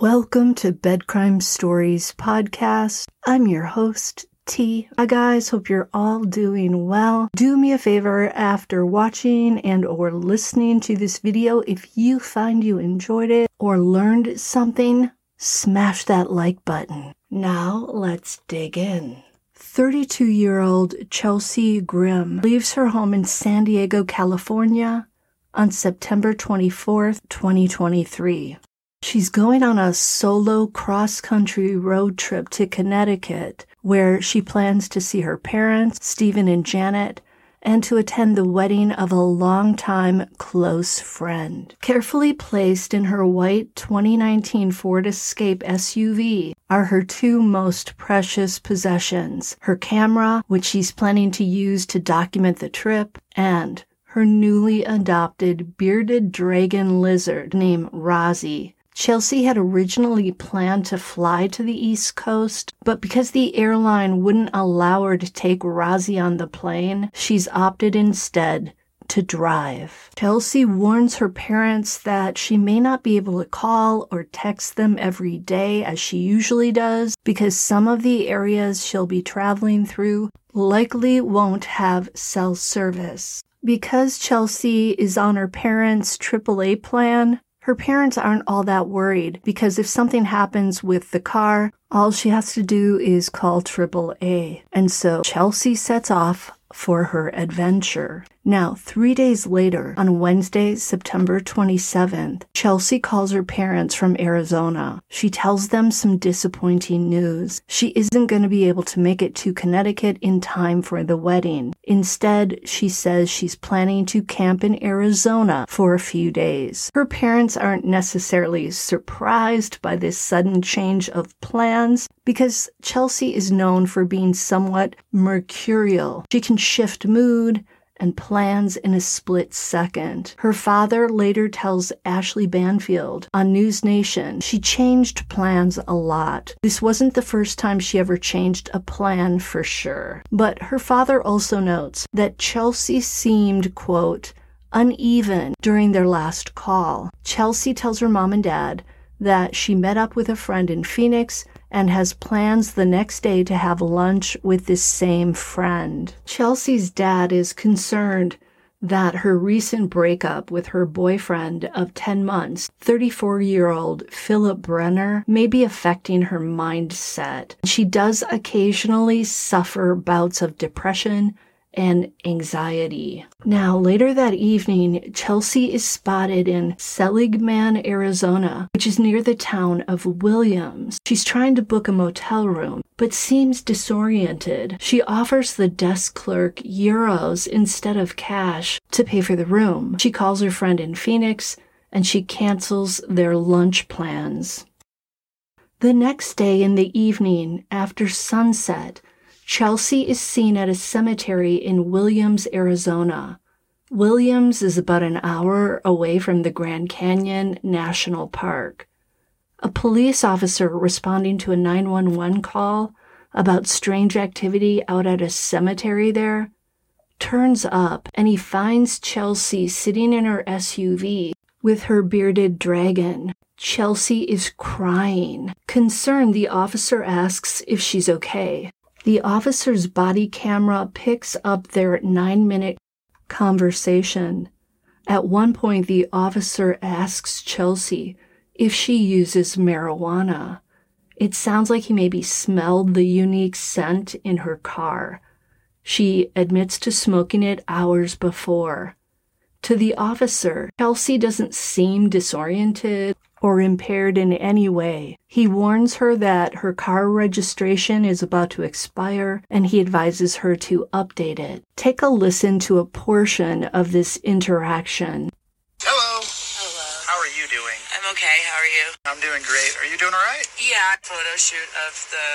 Welcome to Bedcrime Stories podcast. I'm your host, T. Hi guys, hope you're all doing well. Do me a favor after watching and or listening to this video, if you find you enjoyed it or learned something, smash that like button. Now let's dig in. 32 year old Chelsea Grimm leaves her home in San Diego, California on September 24th, 2023. She's going on a solo cross country road trip to Connecticut where she plans to see her parents, Stephen and Janet, and to attend the wedding of a longtime close friend. Carefully placed in her white 2019 Ford Escape SUV are her two most precious possessions her camera, which she's planning to use to document the trip, and her newly adopted bearded dragon lizard named Rozzy, Chelsea had originally planned to fly to the East Coast, but because the airline wouldn't allow her to take Rozzy on the plane, she's opted instead to drive. Chelsea warns her parents that she may not be able to call or text them every day as she usually does because some of the areas she'll be traveling through likely won't have cell service. Because Chelsea is on her parents' AAA plan, her parents aren't all that worried because if something happens with the car, all she has to do is call AAA. And so Chelsea sets off for her adventure. Now, three days later, on Wednesday, September 27th, Chelsea calls her parents from Arizona. She tells them some disappointing news. She isn't going to be able to make it to Connecticut in time for the wedding. Instead, she says she's planning to camp in Arizona for a few days. Her parents aren't necessarily surprised by this sudden change of plans because Chelsea is known for being somewhat mercurial. She can shift mood, and plans in a split second. Her father later tells Ashley Banfield on News Nation she changed plans a lot. This wasn't the first time she ever changed a plan for sure. But her father also notes that Chelsea seemed, quote, uneven during their last call. Chelsea tells her mom and dad that she met up with a friend in Phoenix and has plans the next day to have lunch with this same friend. Chelsea's dad is concerned that her recent breakup with her boyfriend of 10 months, 34 year old Philip Brenner, may be affecting her mindset. She does occasionally suffer bouts of depression and anxiety. Now, later that evening, Chelsea is spotted in Seligman, Arizona, which is near the town of Williams. She's trying to book a motel room, but seems disoriented. She offers the desk clerk euros instead of cash to pay for the room. She calls her friend in Phoenix and she cancels their lunch plans. The next day in the evening, after sunset, Chelsea is seen at a cemetery in Williams, Arizona. Williams is about an hour away from the Grand Canyon National Park. A police officer responding to a 911 call about strange activity out at a cemetery there turns up and he finds Chelsea sitting in her SUV with her bearded dragon. Chelsea is crying. Concerned, the officer asks if she's okay. The officer's body camera picks up their nine minute conversation. At one point, the officer asks Chelsea if she uses marijuana. It sounds like he maybe smelled the unique scent in her car. She admits to smoking it hours before. To the officer, Chelsea doesn't seem disoriented or impaired in any way. He warns her that her car registration is about to expire and he advises her to update it. Take a listen to a portion of this interaction. Hello. Hello. How are you doing? I'm okay. How are you? I'm doing great. Are you doing all right? Yeah. Photo shoot of the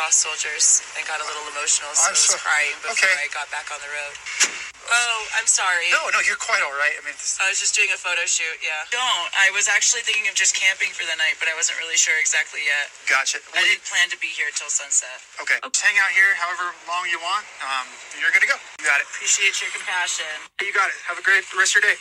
lost soldiers. I got a little emotional, so I'm I was so- crying before okay. I got back on the road. Oh, I'm sorry. No, no, you're quite all right. I mean, this, I was just doing a photo shoot. Yeah. Don't. I was actually thinking of just camping for the night, but I wasn't really sure exactly yet. gotcha. I Well, you- didn't plan to be here till sunset. okay. Just hang out here however long you want. Um, you're good to go. You got it. Appreciate your compassion. You got it. Have a great rest of your day.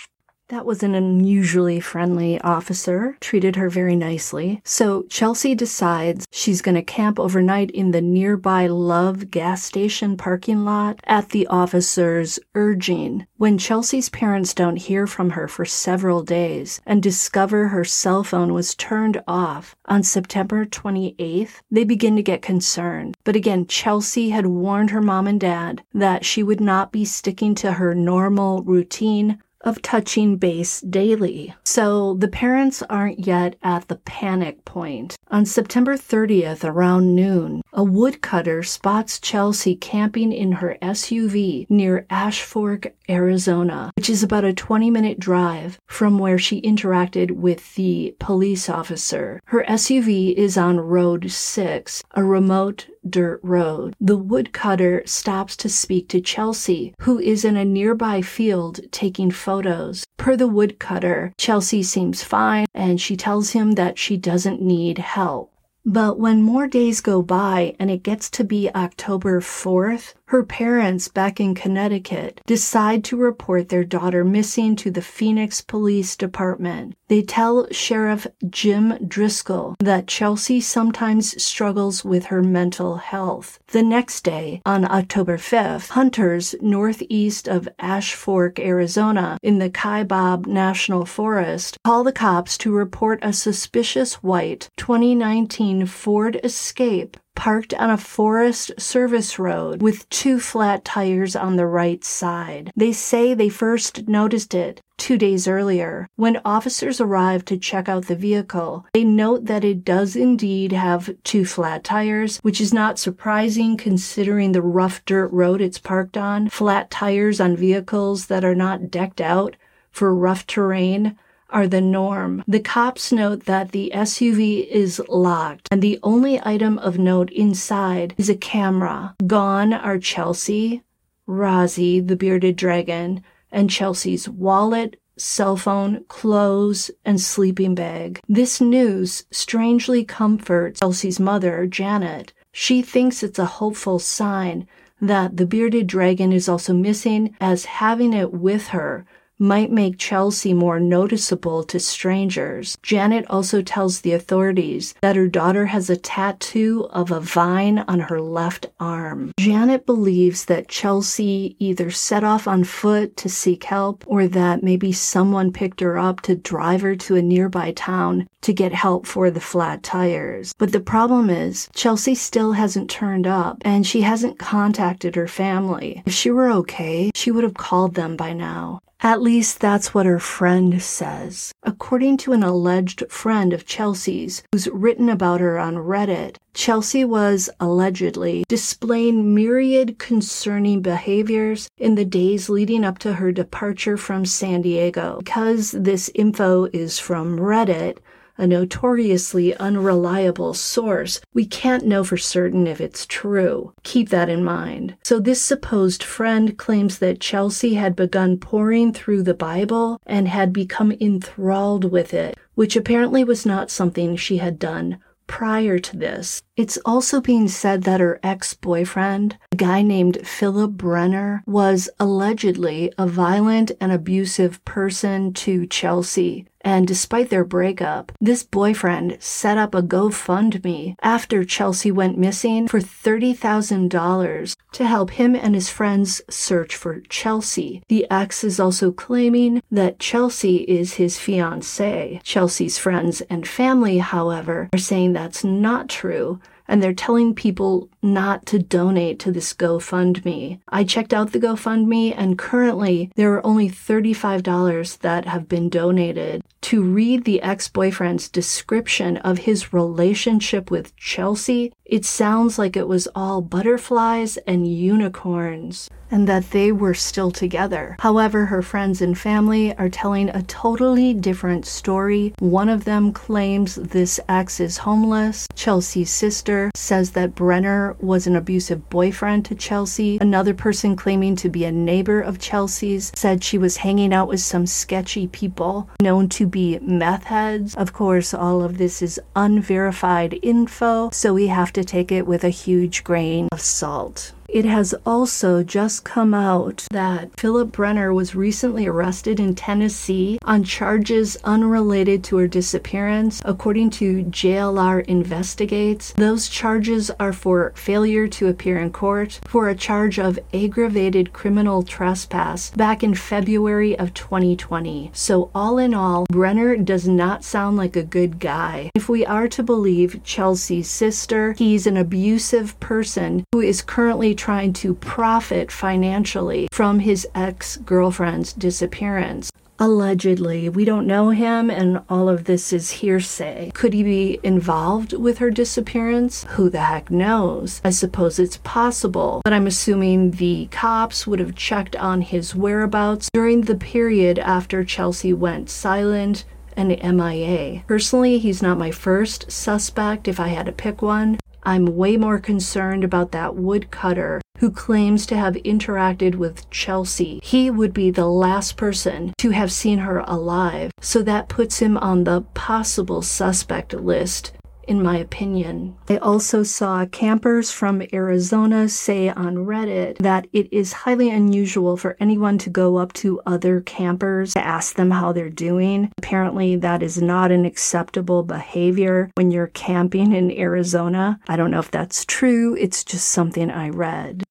That was an unusually friendly officer, treated her very nicely. So Chelsea decides she's going to camp overnight in the nearby Love gas station parking lot at the officer's urging. When Chelsea's parents don't hear from her for several days and discover her cell phone was turned off on September 28th, they begin to get concerned. But again, Chelsea had warned her mom and dad that she would not be sticking to her normal routine of touching base daily. So the parents aren't yet at the panic point. On September 30th, around noon, a woodcutter spots Chelsea camping in her SUV near Ash Fork, Arizona, which is about a 20 minute drive from where she interacted with the police officer. Her SUV is on Road 6, a remote dirt road. The woodcutter stops to speak to Chelsea, who is in a nearby field taking photos. Per the woodcutter, Chelsea seems fine and she tells him that she doesn't need help. But when more days go by and it gets to be October 4th, her parents back in Connecticut decide to report their daughter missing to the Phoenix Police Department. They tell Sheriff Jim Driscoll that Chelsea sometimes struggles with her mental health. The next day, on October 5th, hunters northeast of Ash Fork, Arizona, in the Kaibab National Forest, call the cops to report a suspicious white 2019 Ford Escape parked on a Forest Service road with two flat tires on the right side. They say they first noticed it two days earlier. When officers arrive to check out the vehicle, they note that it does indeed have two flat tires, which is not surprising considering the rough dirt road it's parked on. Flat tires on vehicles that are not decked out for rough terrain are the norm. The cops note that the SUV is locked and the only item of note inside is a camera. Gone are Chelsea, Rozzy, the bearded dragon, and Chelsea's wallet, cell phone, clothes, and sleeping bag. This news strangely comforts Chelsea's mother, Janet. She thinks it's a hopeful sign that the bearded dragon is also missing, as having it with her might make Chelsea more noticeable to strangers. Janet also tells the authorities that her daughter has a tattoo of a vine on her left arm. Janet believes that Chelsea either set off on foot to seek help or that maybe someone picked her up to drive her to a nearby town to get help for the flat tires. But the problem is, Chelsea still hasn't turned up and she hasn't contacted her family. If she were okay, she would have called them by now. At least that's what her friend says. According to an alleged friend of Chelsea's who's written about her on Reddit, Chelsea was allegedly displaying myriad concerning behaviors in the days leading up to her departure from San Diego. Because this info is from Reddit, a notoriously unreliable source, we can't know for certain if it's true. Keep that in mind. So, this supposed friend claims that Chelsea had begun poring through the Bible and had become enthralled with it, which apparently was not something she had done prior to this. It's also being said that her ex boyfriend, a guy named Philip Brenner, was allegedly a violent and abusive person to Chelsea. And despite their breakup, this boyfriend set up a GoFundMe after Chelsea went missing for $30,000 to help him and his friends search for Chelsea. The ex is also claiming that Chelsea is his fiancée. Chelsea's friends and family, however, are saying that's not true and they're telling people not to donate to this GoFundMe. I checked out the GoFundMe, and currently there are only $35 that have been donated. To read the ex boyfriend's description of his relationship with Chelsea, it sounds like it was all butterflies and unicorns and that they were still together. However, her friends and family are telling a totally different story. One of them claims this ex is homeless. Chelsea's sister says that Brenner was an abusive boyfriend to Chelsea. Another person claiming to be a neighbor of Chelsea's said she was hanging out with some sketchy people known to be meth heads. Of course, all of this is unverified info, so we have to take it with a huge grain of salt. It has also just come out that Philip Brenner was recently arrested in Tennessee on charges unrelated to her disappearance. According to JLR Investigates, those charges are for failure to appear in court for a charge of aggravated criminal trespass back in February of 2020. So, all in all, Brenner does not sound like a good guy. If we are to believe Chelsea's sister, he's an abusive person who is currently trying to profit financially from his ex girlfriend's disappearance. Allegedly, we don't know him, and all of this is hearsay. Could he be involved with her disappearance? Who the heck knows? I suppose it's possible, but I'm assuming the cops would have checked on his whereabouts during the period after Chelsea went silent and MIA. Personally, he's not my first suspect if I had to pick one. I'm way more concerned about that woodcutter who claims to have interacted with Chelsea. He would be the last person to have seen her alive, so that puts him on the possible suspect list in my opinion. I also saw campers from Arizona say on Reddit that it is highly unusual for anyone to go up to other campers to ask them how they're doing. Apparently, that is not an acceptable behavior when you're camping in Arizona. I don't know if that's true, it's just something I read.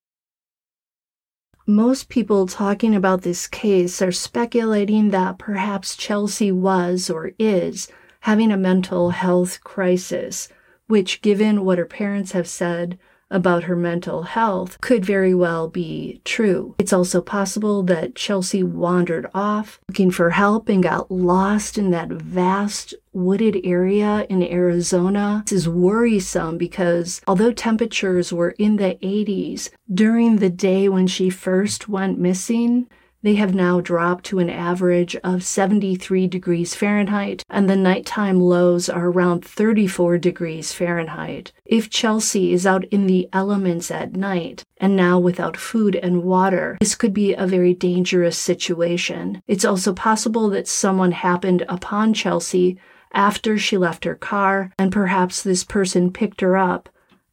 Most people talking about this case are speculating that perhaps Chelsea was or is having a mental health crisis, which, given what her parents have said about her mental health, could very well be true. It's also possible that Chelsea wandered off looking for help and got lost in that vast wooded area in Arizona. This is worrisome because although temperatures were in the 80s during the day when she first went missing, they have now dropped to an average of 73 degrees Fahrenheit, and the nighttime lows are around 34 degrees Fahrenheit. If Chelsea is out in the elements at night, and now without food and water, this could be a very dangerous situation. It's also possible that someone happened upon Chelsea after she left her car, and perhaps this person picked her up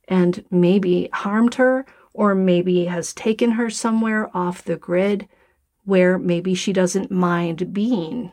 and maybe harmed her, or maybe has taken her somewhere off the grid where maybe she doesn't mind being.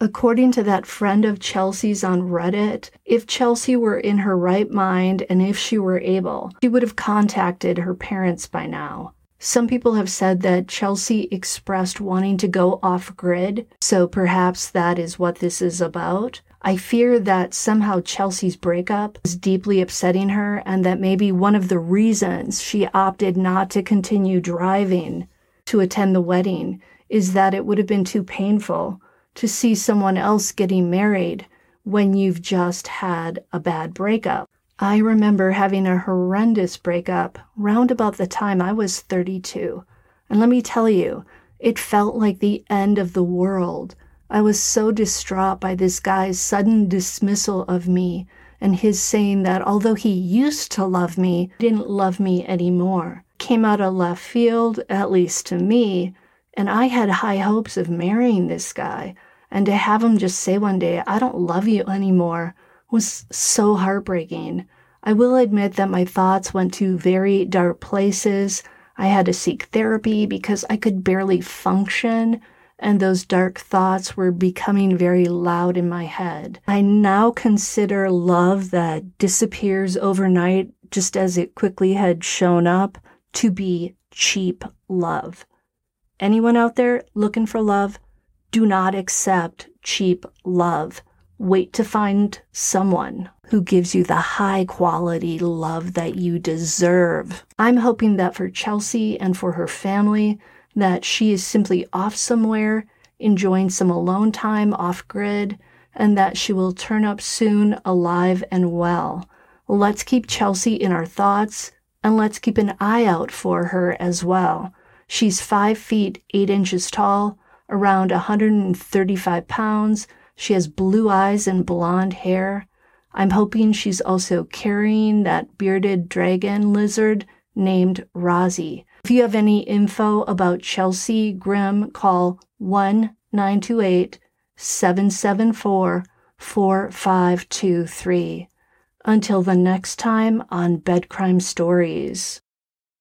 According to that friend of Chelsea's on Reddit, if Chelsea were in her right mind and if she were able, she would have contacted her parents by now. Some people have said that Chelsea expressed wanting to go off grid, so perhaps that is what this is about. I fear that somehow Chelsea's breakup is deeply upsetting her, and that maybe one of the reasons she opted not to continue driving to attend the wedding is that it would have been too painful to see someone else getting married when you've just had a bad breakup. I remember having a horrendous breakup round about the time I was 32. And let me tell you, it felt like the end of the world. I was so distraught by this guy's sudden dismissal of me and his saying that although he used to love me, didn't love me anymore. Came out of left field, at least to me, and I had high hopes of marrying this guy. And to have him just say one day, I don't love you anymore, was so heartbreaking. I will admit that my thoughts went to very dark places. I had to seek therapy because I could barely function, and those dark thoughts were becoming very loud in my head. I now consider love that disappears overnight, just as it quickly had shown up, to be cheap love. Anyone out there looking for love, do not accept cheap love. Wait to find someone who gives you the high quality love that you deserve. I'm hoping that for Chelsea and for her family, that she is simply off somewhere, enjoying some alone time off grid, and that she will turn up soon alive and well. Let's keep Chelsea in our thoughts and let's keep an eye out for her as well. She's 5 feet 8 inches tall, around 135 pounds. She has blue eyes and blonde hair. I'm hoping she's also carrying that bearded dragon lizard named Rozzy. If you have any info about Chelsea Grimm, call 1 928 774 4523. Until the next time on Bed Crime Stories.